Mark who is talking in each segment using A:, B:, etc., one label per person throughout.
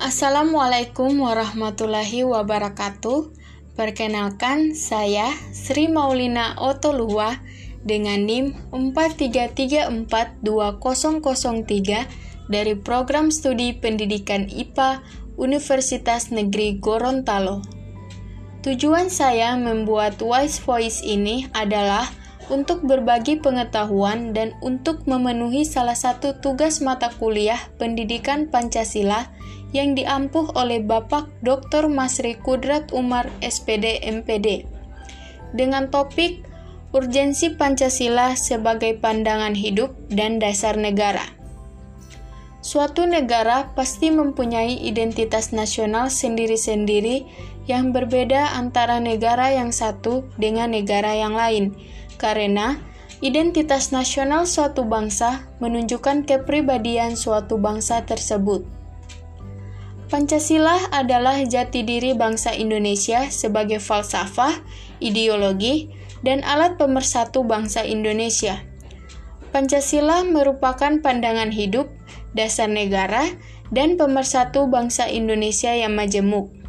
A: Assalamualaikum warahmatullahi wabarakatuh. Perkenalkan, saya Sri Maulina Otoluwa dengan NIM 4334203 dari Program Studi Pendidikan IPA Universitas Negeri Gorontalo. Tujuan saya membuat Wise Voice ini adalah untuk berbagi pengetahuan dan untuk memenuhi salah satu tugas mata kuliah pendidikan Pancasila yang diampuh oleh Bapak Dr. Masri Kudrat Umar SPD MPD dengan topik Urgensi Pancasila sebagai pandangan hidup dan dasar negara. Suatu negara pasti mempunyai identitas nasional sendiri-sendiri yang berbeda antara negara yang satu dengan negara yang lain, karena identitas nasional suatu bangsa menunjukkan kepribadian suatu bangsa tersebut. Pancasila adalah jati diri bangsa Indonesia sebagai falsafah, ideologi, dan alat pemersatu bangsa Indonesia. Pancasila merupakan pandangan hidup, dasar negara, dan pemersatu bangsa Indonesia yang majemuk.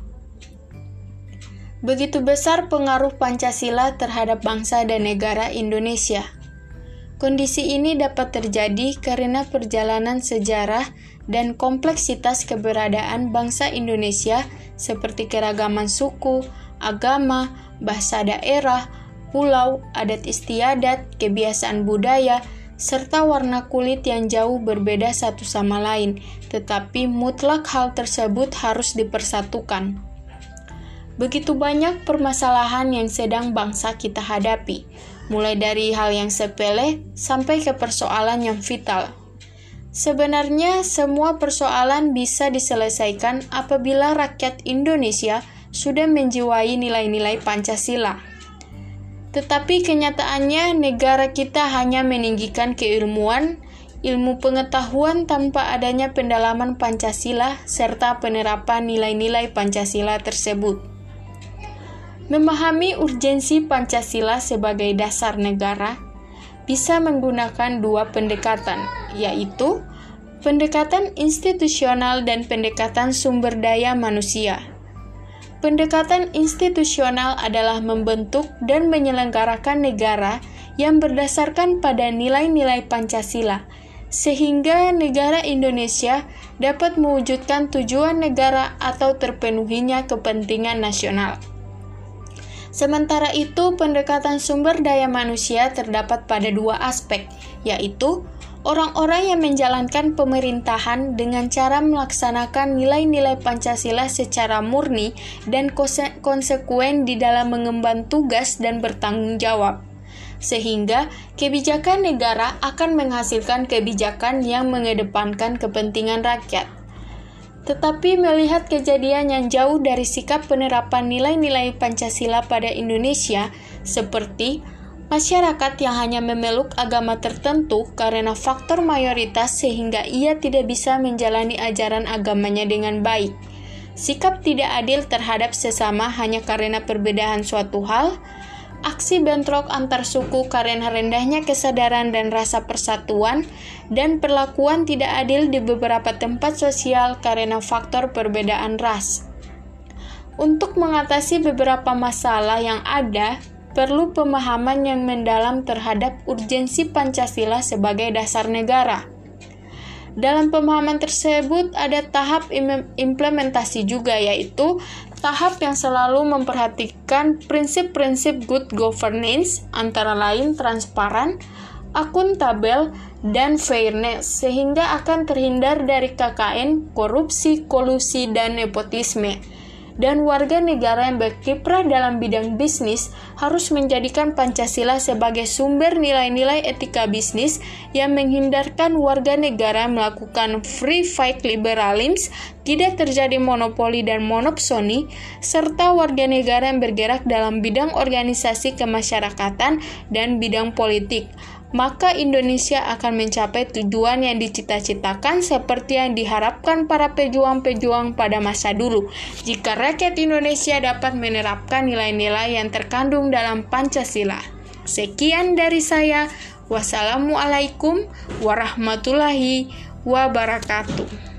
A: Begitu besar pengaruh Pancasila terhadap bangsa dan negara Indonesia. Kondisi ini dapat terjadi karena perjalanan sejarah dan kompleksitas keberadaan bangsa Indonesia seperti keragaman suku, agama, bahasa daerah, pulau, adat istiadat, kebiasaan budaya, serta warna kulit yang jauh berbeda satu sama lain, tetapi mutlak hal tersebut harus dipersatukan. Begitu banyak permasalahan yang sedang bangsa kita hadapi, mulai dari hal yang sepele sampai ke persoalan yang vital. Sebenarnya, semua persoalan bisa diselesaikan apabila rakyat Indonesia sudah menjiwai nilai-nilai Pancasila. Tetapi kenyataannya, negara kita hanya meninggikan keilmuan, ilmu pengetahuan tanpa adanya pendalaman Pancasila serta penerapan nilai-nilai Pancasila tersebut. Memahami urgensi Pancasila sebagai dasar negara bisa menggunakan dua pendekatan, yaitu pendekatan institusional dan pendekatan sumber daya manusia. Pendekatan institusional adalah membentuk dan menyelenggarakan negara yang berdasarkan pada nilai-nilai Pancasila, sehingga negara Indonesia dapat mewujudkan tujuan negara atau terpenuhinya kepentingan nasional. Sementara itu, pendekatan sumber daya manusia terdapat pada dua aspek, yaitu orang-orang yang menjalankan pemerintahan dengan cara melaksanakan nilai-nilai Pancasila secara murni dan konsekuen di dalam mengemban tugas dan bertanggung jawab. Sehingga kebijakan negara akan menghasilkan kebijakan yang mengedepankan kepentingan rakyat. Tetapi melihat kejadian yang jauh dari sikap penerapan nilai-nilai Pancasila pada Indonesia, seperti masyarakat yang hanya memeluk agama tertentu karena faktor mayoritas sehingga ia tidak bisa menjalani ajaran agamanya dengan baik. Sikap tidak adil terhadap sesama hanya karena perbedaan suatu hal, aksi bentrok antar suku karena rendahnya kesadaran dan rasa persatuan, dan perlakuan tidak adil di beberapa tempat sosial karena faktor perbedaan ras. Untuk mengatasi beberapa masalah yang ada, perlu pemahaman yang mendalam terhadap urgensi Pancasila sebagai dasar negara. Dalam pemahaman tersebut ada tahap implementasi juga yaitu tahap yang selalu memperhatikan prinsip-prinsip good governance antara lain transparan, akuntabel, dan fairness sehingga akan terhindar dari KKN, korupsi, kolusi, dan nepotisme dan warga negara yang berkiprah dalam bidang bisnis harus menjadikan Pancasila sebagai sumber nilai-nilai etika bisnis yang menghindarkan warga negara melakukan free fight liberalism, tidak terjadi monopoli dan monopsoni, serta warga negara yang bergerak dalam bidang organisasi kemasyarakatan dan bidang politik maka Indonesia akan mencapai tujuan yang dicita-citakan seperti yang diharapkan para pejuang-pejuang pada masa dulu. Jika rakyat Indonesia dapat menerapkan nilai-nilai yang terkandung dalam Pancasila. Sekian dari saya. Wassalamualaikum warahmatullahi wabarakatuh.